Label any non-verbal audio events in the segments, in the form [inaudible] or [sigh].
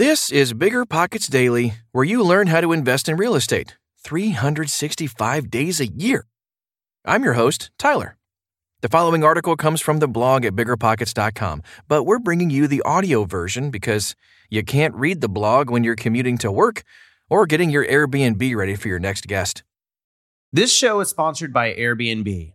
This is Bigger Pockets Daily, where you learn how to invest in real estate 365 days a year. I'm your host, Tyler. The following article comes from the blog at biggerpockets.com, but we're bringing you the audio version because you can't read the blog when you're commuting to work or getting your Airbnb ready for your next guest. This show is sponsored by Airbnb.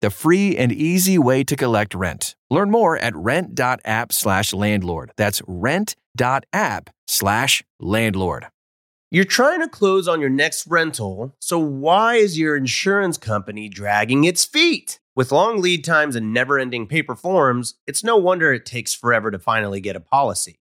the free and easy way to collect rent. Learn more at rent.app slash landlord. That's rent.app slash landlord. You're trying to close on your next rental, so why is your insurance company dragging its feet? With long lead times and never ending paper forms, it's no wonder it takes forever to finally get a policy.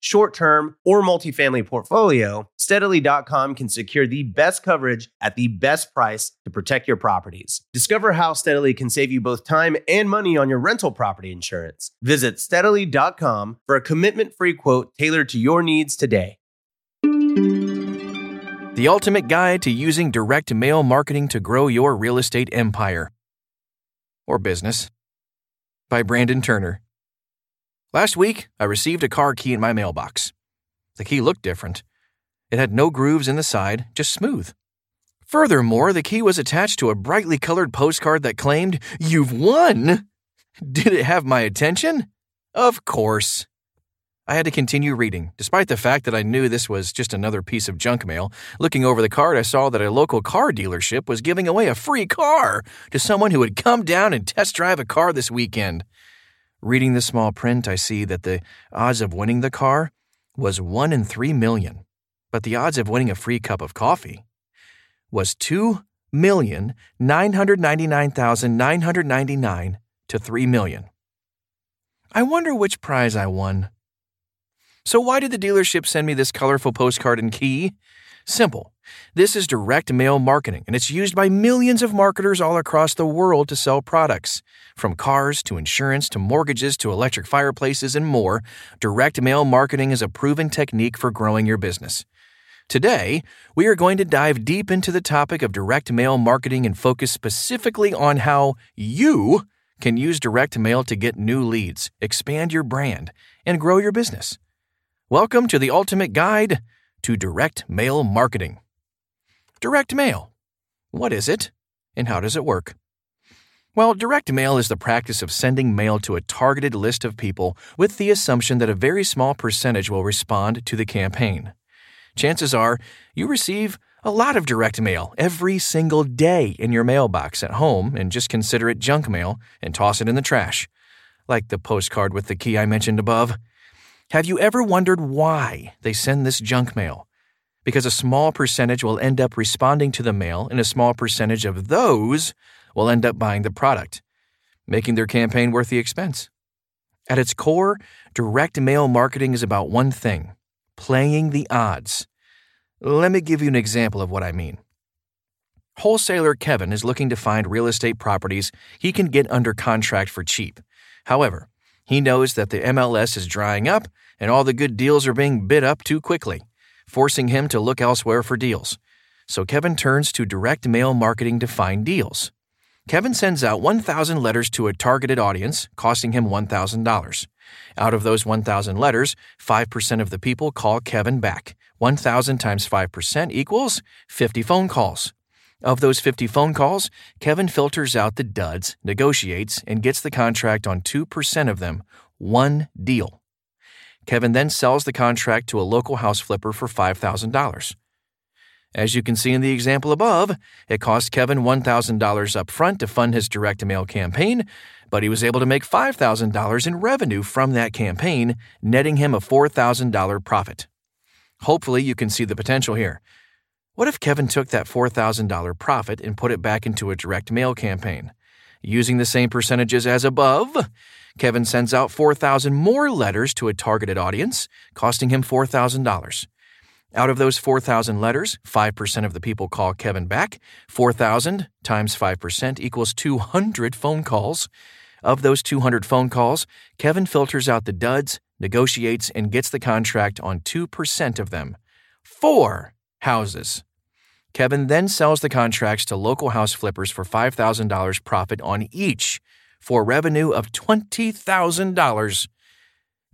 short term, or multifamily portfolio, steadily.com can secure the best coverage at the best price to protect your properties. Discover how Steadily can save you both time and money on your rental property insurance. Visit steadily.com for a commitment free quote tailored to your needs today. The ultimate guide to using direct mail marketing to grow your real estate empire or business by Brandon Turner. Last week, I received a car key in my mailbox. The key looked different. It had no grooves in the side, just smooth. Furthermore, the key was attached to a brightly colored postcard that claimed, You've won! Did it have my attention? Of course. I had to continue reading, despite the fact that I knew this was just another piece of junk mail. Looking over the card, I saw that a local car dealership was giving away a free car to someone who would come down and test drive a car this weekend. Reading the small print, I see that the odds of winning the car was 1 in 3 million, but the odds of winning a free cup of coffee was 2,999,999 to 3 million. I wonder which prize I won. So, why did the dealership send me this colorful postcard and key? Simple. This is direct mail marketing, and it's used by millions of marketers all across the world to sell products. From cars to insurance to mortgages to electric fireplaces and more, direct mail marketing is a proven technique for growing your business. Today, we are going to dive deep into the topic of direct mail marketing and focus specifically on how you can use direct mail to get new leads, expand your brand, and grow your business. Welcome to the ultimate guide to direct mail marketing. Direct mail. What is it, and how does it work? Well, direct mail is the practice of sending mail to a targeted list of people with the assumption that a very small percentage will respond to the campaign. Chances are you receive a lot of direct mail every single day in your mailbox at home and just consider it junk mail and toss it in the trash, like the postcard with the key I mentioned above. Have you ever wondered why they send this junk mail? Because a small percentage will end up responding to the mail, and a small percentage of those will end up buying the product, making their campaign worth the expense. At its core, direct mail marketing is about one thing playing the odds. Let me give you an example of what I mean. Wholesaler Kevin is looking to find real estate properties he can get under contract for cheap. However, he knows that the MLS is drying up and all the good deals are being bid up too quickly, forcing him to look elsewhere for deals. So Kevin turns to direct mail marketing to find deals. Kevin sends out 1,000 letters to a targeted audience, costing him $1,000. Out of those 1,000 letters, 5% of the people call Kevin back. 1,000 times 5% equals 50 phone calls. Of those 50 phone calls, Kevin filters out the duds, negotiates, and gets the contract on 2% of them. One deal. Kevin then sells the contract to a local house flipper for $5,000. As you can see in the example above, it cost Kevin $1,000 up front to fund his direct mail campaign, but he was able to make $5,000 in revenue from that campaign, netting him a $4,000 profit. Hopefully, you can see the potential here. What if Kevin took that $4,000 profit and put it back into a direct mail campaign? Using the same percentages as above, Kevin sends out 4,000 more letters to a targeted audience, costing him $4,000. Out of those 4,000 letters, 5% of the people call Kevin back. 4,000 times 5% equals 200 phone calls. Of those 200 phone calls, Kevin filters out the duds, negotiates, and gets the contract on 2% of them. Four houses. Kevin then sells the contracts to local house flippers for $5,000 profit on each for revenue of $20,000.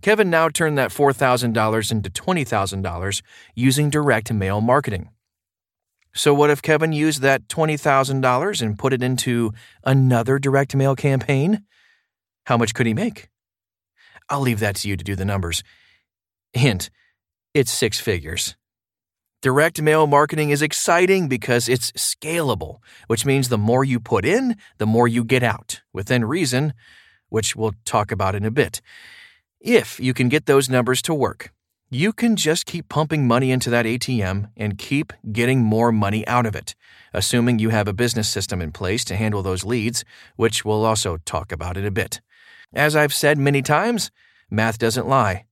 Kevin now turned that $4,000 into $20,000 using direct mail marketing. So, what if Kevin used that $20,000 and put it into another direct mail campaign? How much could he make? I'll leave that to you to do the numbers. Hint it's six figures. Direct mail marketing is exciting because it's scalable, which means the more you put in, the more you get out, within reason, which we'll talk about in a bit. If you can get those numbers to work, you can just keep pumping money into that ATM and keep getting more money out of it, assuming you have a business system in place to handle those leads, which we'll also talk about in a bit. As I've said many times, math doesn't lie.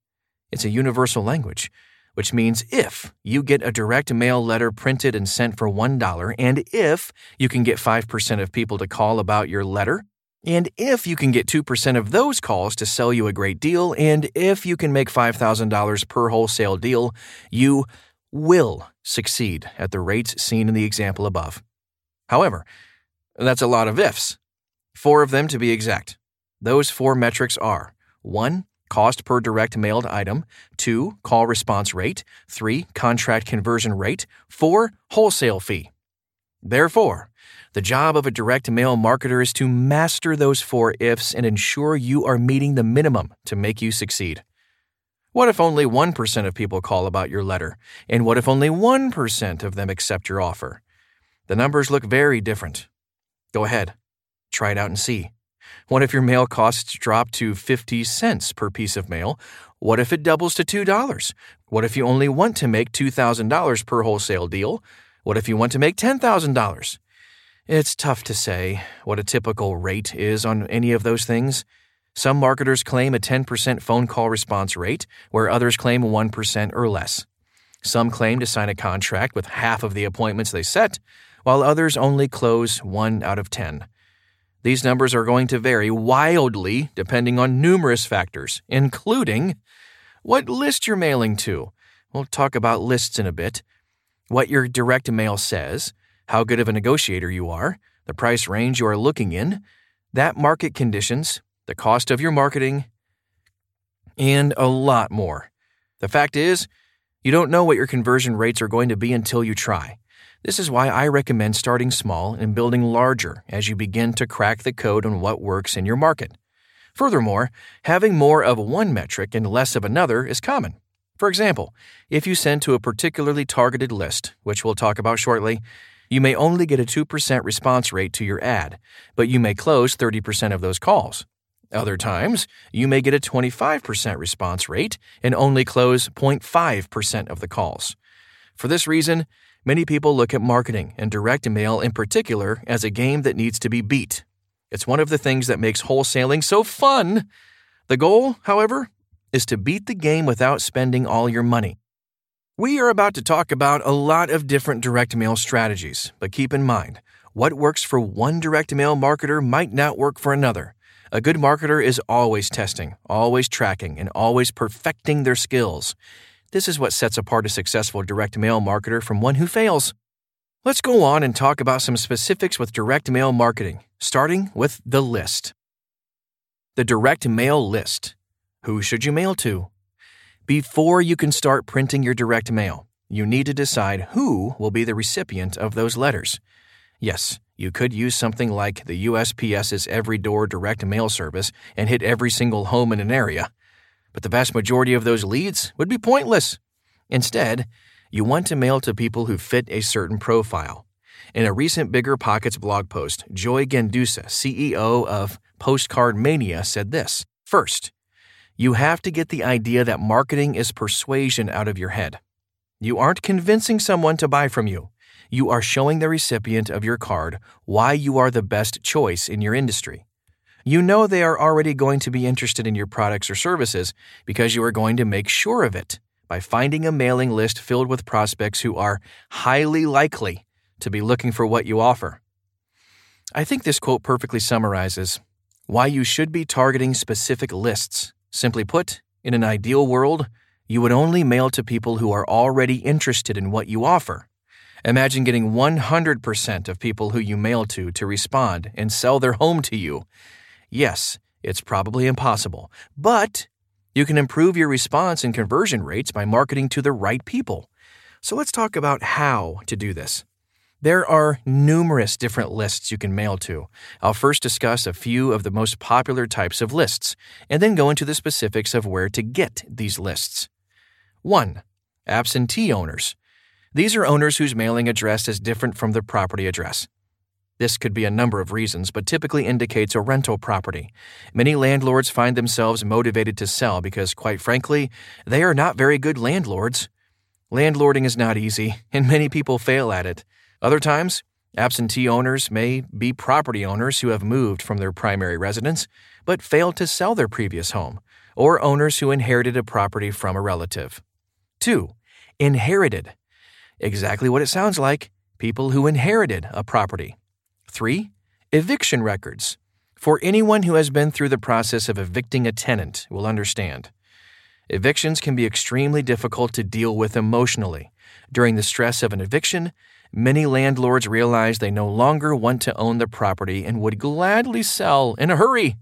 It's a universal language which means if you get a direct mail letter printed and sent for $1, and if you can get 5% of people to call about your letter, and if you can get 2% of those calls to sell you a great deal, and if you can make $5,000 per wholesale deal, you will succeed at the rates seen in the example above. However, that's a lot of ifs. Four of them to be exact. Those four metrics are 1 cost per direct mailed item, 2. call response rate, 3. contract conversion rate, 4. wholesale fee. Therefore, the job of a direct mail marketer is to master those four ifs and ensure you are meeting the minimum to make you succeed. What if only 1% of people call about your letter? And what if only 1% of them accept your offer? The numbers look very different. Go ahead, try it out and see. What if your mail costs drop to 50 cents per piece of mail? What if it doubles to $2? What if you only want to make $2,000 per wholesale deal? What if you want to make $10,000? It's tough to say what a typical rate is on any of those things. Some marketers claim a 10% phone call response rate, where others claim 1% or less. Some claim to sign a contract with half of the appointments they set, while others only close 1 out of 10. These numbers are going to vary wildly depending on numerous factors, including what list you're mailing to. We'll talk about lists in a bit. What your direct mail says, how good of a negotiator you are, the price range you are looking in, that market conditions, the cost of your marketing, and a lot more. The fact is, you don't know what your conversion rates are going to be until you try. This is why I recommend starting small and building larger as you begin to crack the code on what works in your market. Furthermore, having more of one metric and less of another is common. For example, if you send to a particularly targeted list, which we'll talk about shortly, you may only get a 2% response rate to your ad, but you may close 30% of those calls. Other times, you may get a 25% response rate and only close 0.5% of the calls. For this reason, many people look at marketing and direct mail in particular as a game that needs to be beat. It's one of the things that makes wholesaling so fun. The goal, however, is to beat the game without spending all your money. We are about to talk about a lot of different direct mail strategies, but keep in mind, what works for one direct mail marketer might not work for another. A good marketer is always testing, always tracking, and always perfecting their skills. This is what sets apart a successful direct mail marketer from one who fails. Let's go on and talk about some specifics with direct mail marketing, starting with the list. The direct mail list. Who should you mail to? Before you can start printing your direct mail, you need to decide who will be the recipient of those letters. Yes, you could use something like the USPS's Every Door direct mail service and hit every single home in an area. But the vast majority of those leads would be pointless. Instead, you want to mail to people who fit a certain profile. In a recent Bigger Pockets blog post, Joy Gendusa, CEO of Postcard Mania, said this First, you have to get the idea that marketing is persuasion out of your head. You aren't convincing someone to buy from you. You are showing the recipient of your card why you are the best choice in your industry. You know they are already going to be interested in your products or services because you are going to make sure of it by finding a mailing list filled with prospects who are highly likely to be looking for what you offer. I think this quote perfectly summarizes why you should be targeting specific lists. Simply put, in an ideal world, you would only mail to people who are already interested in what you offer. Imagine getting 100% of people who you mail to to respond and sell their home to you. Yes, it's probably impossible, but you can improve your response and conversion rates by marketing to the right people. So let's talk about how to do this. There are numerous different lists you can mail to. I'll first discuss a few of the most popular types of lists, and then go into the specifics of where to get these lists. 1. Absentee owners. These are owners whose mailing address is different from the property address. This could be a number of reasons, but typically indicates a rental property. Many landlords find themselves motivated to sell because, quite frankly, they are not very good landlords. Landlording is not easy, [laughs] and many people fail at it. Other times, absentee owners may be property owners who have moved from their primary residence but failed to sell their previous home, or owners who inherited a property from a relative. 2. Inherited. Exactly what it sounds like people who inherited a property. 3. Eviction records. For anyone who has been through the process of evicting a tenant will understand. Evictions can be extremely difficult to deal with emotionally. During the stress of an eviction, many landlords realize they no longer want to own the property and would gladly sell in a hurry.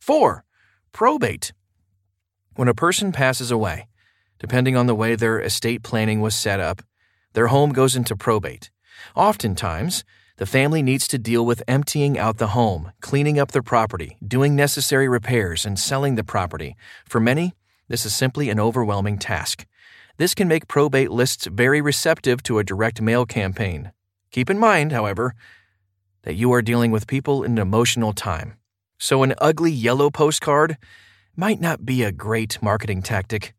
4. Probate. When a person passes away, depending on the way their estate planning was set up, their home goes into probate. Oftentimes, the family needs to deal with emptying out the home, cleaning up the property, doing necessary repairs, and selling the property. For many, this is simply an overwhelming task. This can make probate lists very receptive to a direct mail campaign. Keep in mind, however, that you are dealing with people in an emotional time. So an ugly yellow postcard might not be a great marketing tactic.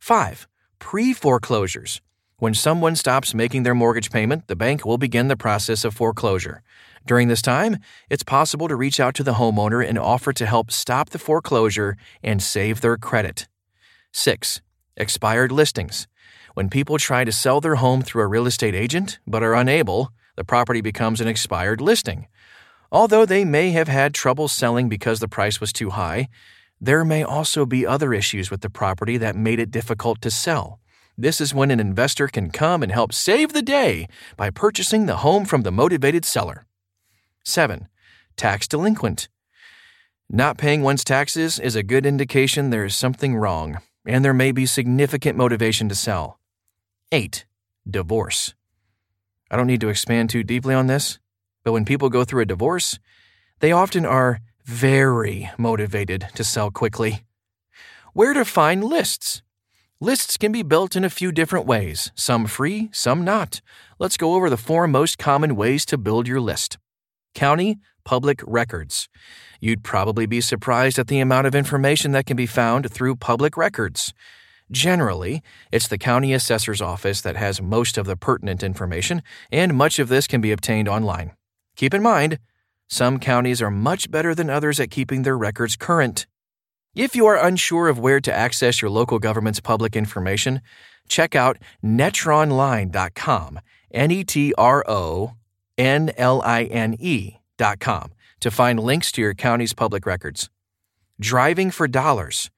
5. Pre foreclosures. When someone stops making their mortgage payment, the bank will begin the process of foreclosure. During this time, it's possible to reach out to the homeowner and offer to help stop the foreclosure and save their credit. 6. Expired listings. When people try to sell their home through a real estate agent but are unable, the property becomes an expired listing. Although they may have had trouble selling because the price was too high, there may also be other issues with the property that made it difficult to sell. This is when an investor can come and help save the day by purchasing the home from the motivated seller. 7. Tax delinquent. Not paying one's taxes is a good indication there is something wrong and there may be significant motivation to sell. 8. Divorce. I don't need to expand too deeply on this, but when people go through a divorce, they often are very motivated to sell quickly. Where to find lists? Lists can be built in a few different ways, some free, some not. Let's go over the four most common ways to build your list. County Public Records. You'd probably be surprised at the amount of information that can be found through public records. Generally, it's the county assessor's office that has most of the pertinent information, and much of this can be obtained online. Keep in mind, some counties are much better than others at keeping their records current. If you are unsure of where to access your local government's public information, check out netronline.com, N E T R O N L I N E.com, to find links to your county's public records. Driving for dollars.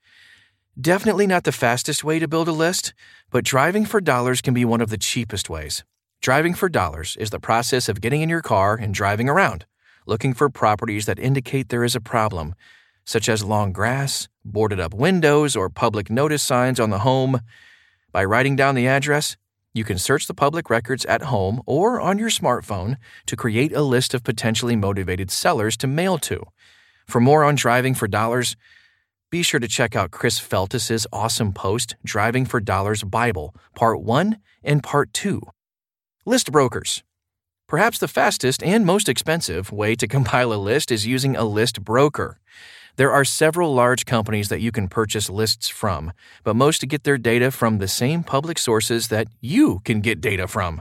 Definitely not the fastest way to build a list, but driving for dollars can be one of the cheapest ways. Driving for dollars is the process of getting in your car and driving around, looking for properties that indicate there is a problem such as long grass, boarded up windows, or public notice signs on the home. By writing down the address, you can search the public records at home or on your smartphone to create a list of potentially motivated sellers to mail to. For more on driving for dollars, be sure to check out Chris Feltus's awesome post, Driving for Dollars Bible, Part 1 and Part 2. List brokers. Perhaps the fastest and most expensive way to [laughs] compile a list is using a list broker. There are several large companies that you can purchase lists from, but most get their data from the same public sources that you can get data from.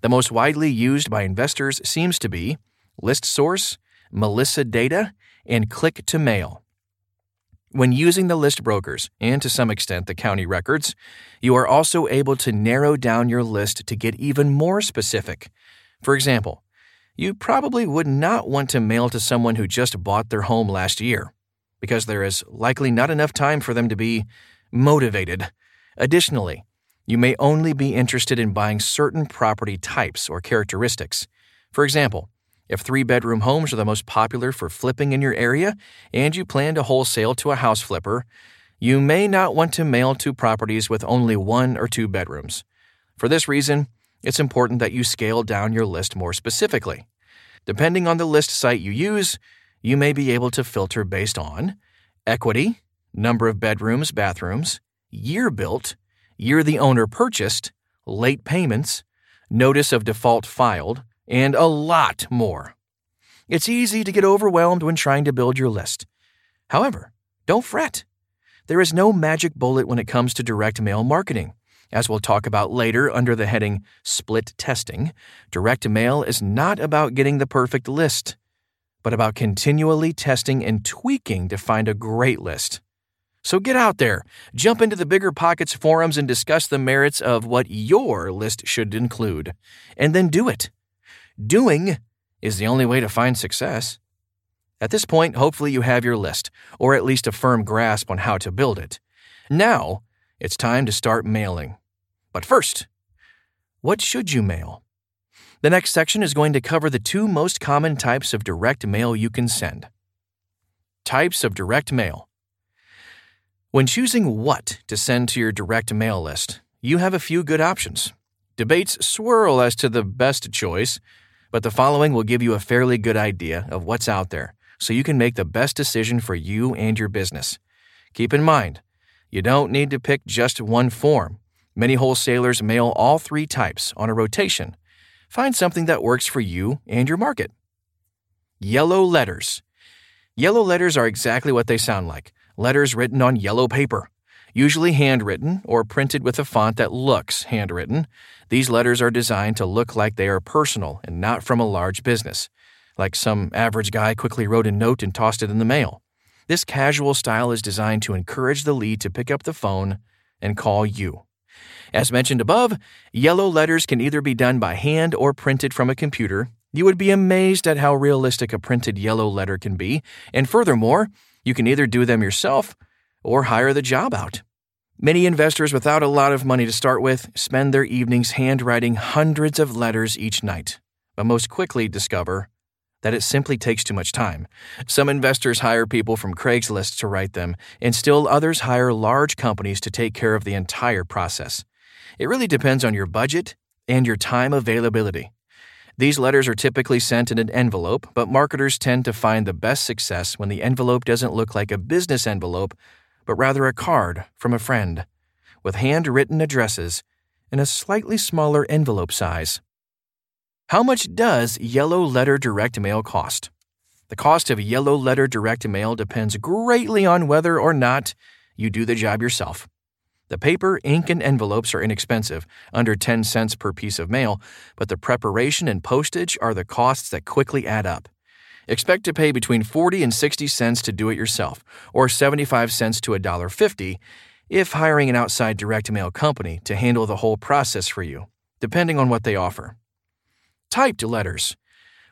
The most widely used by investors seems to be ListSource, Melissa Data, and Click to Mail. When using the list brokers, and to some extent the county records, you are also able to narrow down your list to get even more specific. For example, you probably would not want to mail to someone who just bought their home last year because there is likely not enough time for them to be motivated. Additionally, you may only be interested in buying certain property types or characteristics. For example, if three bedroom homes are the most popular for flipping in your area and you plan to wholesale to a house flipper, you may not want to mail to properties with only one or two bedrooms. For this reason, it's important that you scale down your list more specifically. Depending on the list site you use, you may be able to filter based on equity, number of bedrooms, bathrooms, year built, year the owner purchased, late payments, notice of default filed, and a lot more. It's easy to get overwhelmed when trying to build your list. However, don't fret. There is no magic bullet when it comes to direct mail marketing. As we'll talk about later under the heading Split Testing, direct mail is not about getting the perfect list but about continually testing and tweaking to find a great list. So get out there, jump into the Bigger Pockets forums and discuss the merits of what your list should include. And then do it. Doing is the only way to find success. At this point, hopefully you have your list, or at least a firm grasp on how to build it. Now, it's time to start mailing. But first, what should you mail? The next section is going to cover the two most common types of direct mail you can send. Types of direct mail. When choosing what to send to your direct mail list, you have a few good options. Debates swirl as to the best choice, but the following will give you a fairly good idea of what's out there so you can make the best decision for you and your business. Keep in mind, you don't need to pick just one form. Many wholesalers mail all three types on a rotation Find something that works for you and your market. Yellow letters. Yellow letters are exactly what they sound like letters written on yellow paper, usually handwritten or printed with a font that looks handwritten. These letters are designed to look like they are personal and not from a large business, like some average guy quickly wrote a note and tossed it in the mail. This casual style is designed to encourage the lead to pick up the phone and call you. As mentioned above, yellow letters can either be done by hand or printed from a computer. You would be amazed at how realistic a printed yellow letter can be, and furthermore, you can either do them yourself or hire the job out. Many investors without a lot of money to start with spend their evenings handwriting hundreds of letters each night, but most quickly discover that it simply takes too much time. Some investors hire people from Craigslist to write them, and still others hire large companies to take care of the entire process. It really depends on your budget and your time availability. These letters are typically sent in an envelope, but marketers tend to find the best success when the envelope doesn't look like a business envelope, but rather a card from a friend. with handwritten addresses in a slightly smaller envelope size. How much does yellow letter direct mail cost? The cost of yellow letter direct mail depends greatly on whether or not you do the job yourself. The paper, ink, and envelopes are inexpensive, under 10 cents per piece of mail, but the preparation and postage are the costs that quickly add up. Expect to pay between 40 and 60 cents to do it yourself, or 75 cents to $1.50 if hiring an outside direct mail company to handle the whole process for you, depending on what they offer. Typed letters.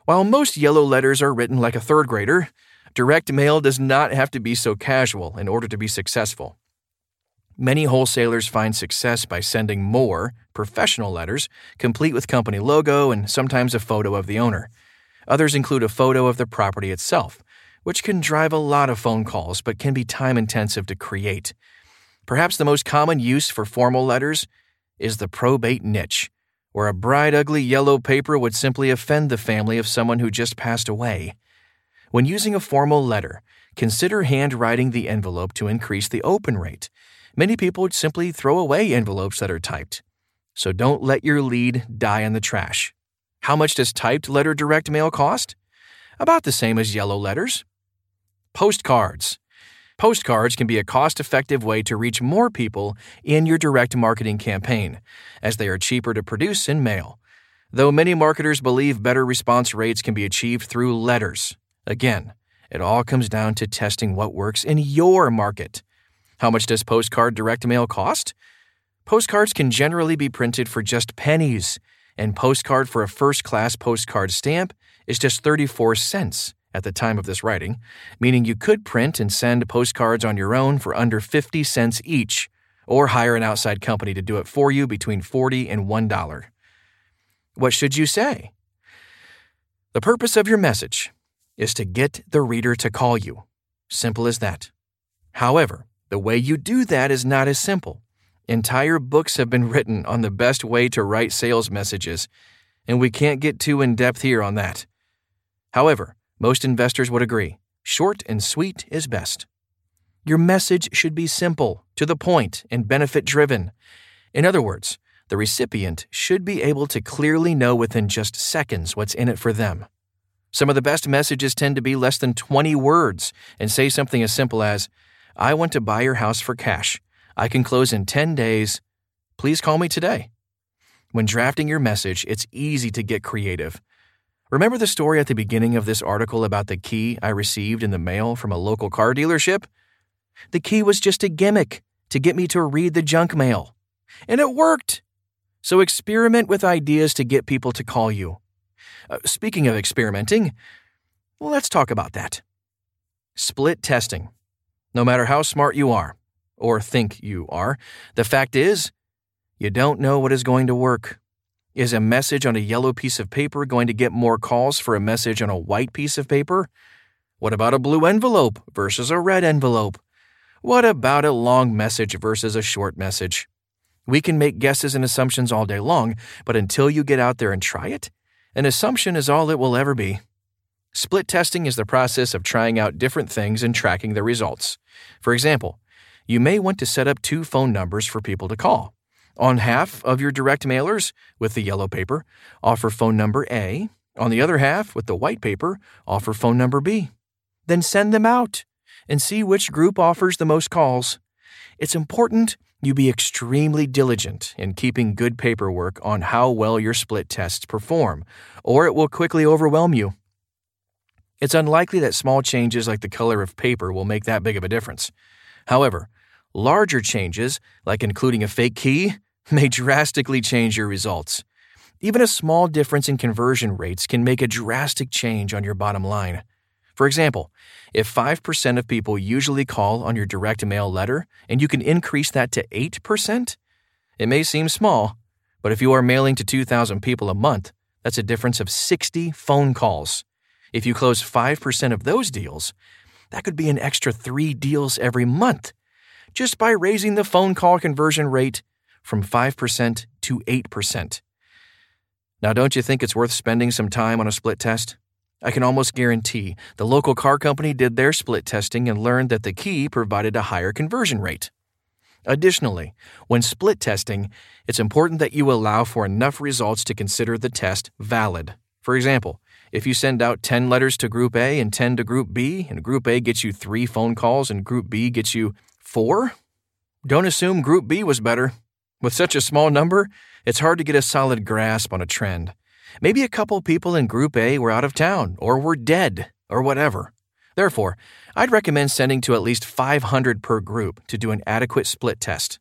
While most yellow letters are written like a third grader, direct mail does not have to be so casual in order to be successful. Many wholesalers find success by sending more professional letters, complete with company logo and sometimes a photo of the owner. Others include a photo of the property itself, which can drive a lot of phone calls but can be time intensive to create. Perhaps the most common use for formal letters is the probate niche, where a bright, ugly yellow paper would simply offend the family of someone who just passed away. When using a formal letter, consider handwriting the envelope to increase the open rate Many people would simply throw away envelopes that are typed. So don't let your lead die in the trash. How much does typed letter direct mail cost? About the same as yellow letters. Postcards. Postcards can be a cost effective way to reach more people in your direct marketing campaign, as they are cheaper to produce and mail. Though many marketers believe better response rates can be achieved through letters. Again, it all comes down to testing what works in your market. How much does postcard direct mail cost? Postcards can generally be printed for just pennies, and postcard for a first class postcard stamp is just 34 cents at the time of this writing, meaning you could print and send postcards on your own for under 50 cents each, or hire an outside company to do it for you between 40 and $1. What should you say? The purpose of your message is to get the reader to call you. Simple as that. However, the way you do that is not as simple. Entire books have been [laughs] written on the best way to write sales messages, and we can't get too in depth here on that. However, most investors would agree short and sweet is best. Your message should be simple, to the point, and benefit driven. In other words, the recipient should be able to clearly know within just seconds what's in it for them. Some of the best messages tend to be less than 20 words and say something as simple as, I want to buy your house for cash. I can close in 10 days. Please call me today. When drafting your message, it's easy to get creative. Remember the story at the beginning of this article about the key I received in the mail from a local car dealership? The key was just a gimmick to get me to read the junk mail. And it worked. So experiment with ideas to get people to call you. Uh, speaking of experimenting, let's talk about that. Split testing no matter how smart you are, or think you are. The fact is, you don't know what is going to work. Is a message on a yellow piece of paper going to get more calls for a message on a white piece of paper? What about a blue envelope versus a red envelope? What about a long message versus a short message? We can make guesses and assumptions all day long, but until you get out there and try it, an assumption is all it will ever be. Split testing is the process of trying out different things and tracking the results. For example, you may want to set up two phone numbers for people to call. On half of your direct mailers, with the yellow paper, offer phone number A. On the other half, with the white paper, offer phone number B. Then send them out and see which group offers the most calls. It's important you be extremely diligent in keeping good paperwork on how well your split tests perform, or it will quickly overwhelm you. It's unlikely that small changes like the color of paper will make that big of a difference. However, larger changes, like including a fake key, may drastically change your results. Even a small difference in conversion rates can make a drastic change on your bottom line. For example, if 5% of people usually call on your direct mail letter and you can increase that to 8%, it may seem small, but if you are mailing to 2,000 people a month, that's a difference of 60 phone calls. If you close 5% of those deals, that could be an extra three deals every month just by raising the phone call conversion rate from 5% to 8%. Now, don't you think it's worth spending some time on a split test? I can almost guarantee the local car company did their split testing and learned that the key provided a higher conversion rate. Additionally, when split testing, it's important that you allow for enough results to consider the test valid. For example, if you send out 10 letters to Group A and 10 to Group B, and Group A gets you three phone calls and Group B gets you four, don't assume Group B was better. With such a small number, it's hard to get a solid grasp on a trend. Maybe a couple people in Group A were out of town, or were dead, or whatever. Therefore, I'd recommend sending to at least 500 per group to do an adequate split test.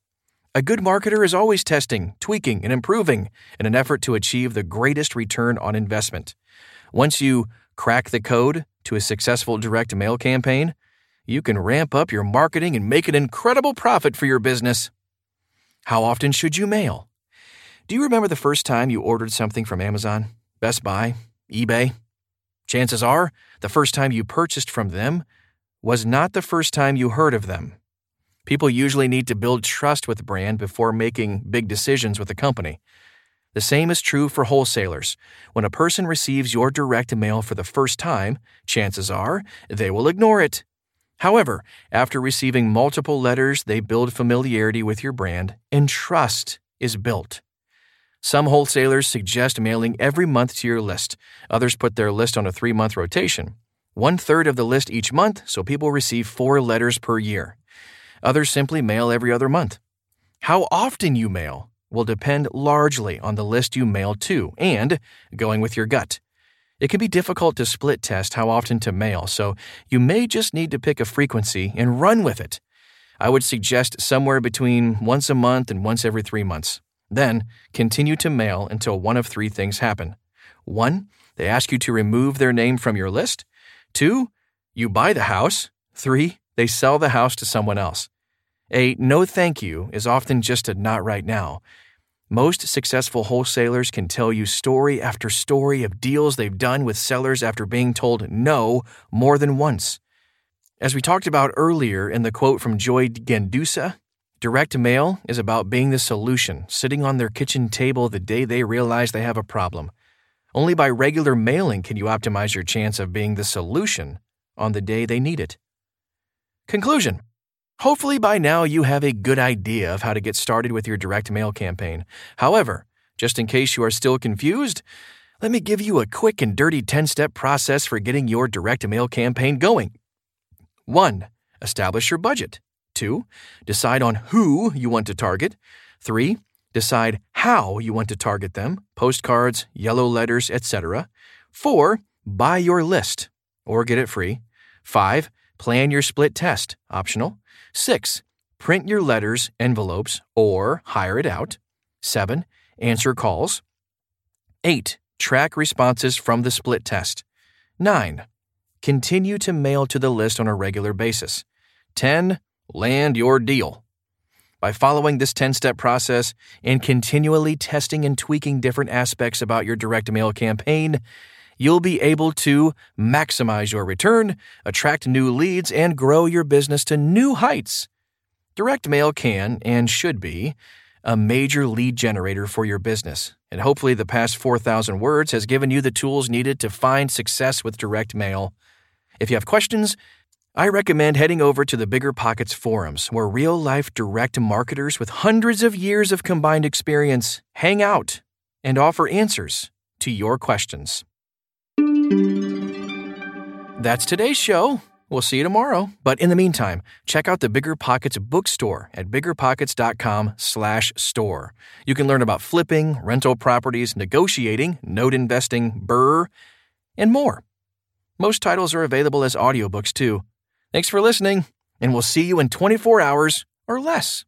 A good marketer is always testing, tweaking, and improving in an effort to achieve the greatest return on investment. Once you crack the code to a successful direct mail campaign, you can ramp up your marketing and make an incredible profit for your business. How often should you mail? Do you remember the first time you ordered something from Amazon, Best Buy, eBay? Chances are, the first time you purchased from them was not the first time you heard of them. People usually need to build trust with a brand before making big decisions with a company. The same is true for wholesalers. When a person receives your direct mail for the first time, chances are they will ignore it. However, after receiving multiple letters, they build familiarity with your brand and trust is built. Some wholesalers suggest mailing every month to your list. Others put their list on a three month rotation. One third of the list each month, so people receive four letters per year. Others simply mail every other month. How often you mail will depend largely on the list you mail to and going with your gut. It can be difficult to split test how often to mail, so you may just need to pick a frequency and run with it. I would suggest somewhere between once a month and once every three months. Then, continue to mail until one of three things happen. One, they ask you to remove their name from your list. Two, you buy the house. Three, they sell the house to someone else. A no thank you is often just a not right now. Most successful wholesalers can tell you story after story of deals they've done with sellers after being told no more than once. As we talked about earlier in the quote from Joy Gendusa, Direct mail is about being the solution, sitting on their kitchen table the day they realize they have a problem. Only by regular mailing can you optimize your chance of being the solution on the day they need it. Conclusion Hopefully, by now you have a good idea of how to get started with your direct mail campaign. However, just in case you are still confused, let me give you a quick and dirty 10 step process for getting your direct mail campaign going. 1. Establish your budget. 2. Decide on who you want to target. 3. Decide how you want to target them postcards, yellow letters, etc. 4. Buy your list or get it free. 5. Plan your split test, optional. 6. Print your letters, envelopes, or hire it out. 7. Answer calls. 8. Track responses from the split test. 9. Continue to mail to the list on a regular basis. 10 land your deal. By following this 10 step process and continually testing and tweaking different aspects about your direct mail campaign, you'll be able to maximize your return, attract new leads, and grow your business to new heights. Direct mail can and should be a major lead generator for your business, and hopefully, the past 4,000 words has given you the tools needed to find success with direct mail. If you have questions, I recommend heading over to the Bigger Pockets forums, where real life direct marketers with hundreds of years of combined experience hang out and offer answers to your questions. That's today's show. We'll see you tomorrow. But in the meantime, check out the Bigger Pockets bookstore at biggerpockets.com/store. You can learn about flipping, rental properties, negotiating, note investing, BRRRR, and more. Most titles are available as audiobooks too. Thanks for listening, and we'll see you in 24 hours or less.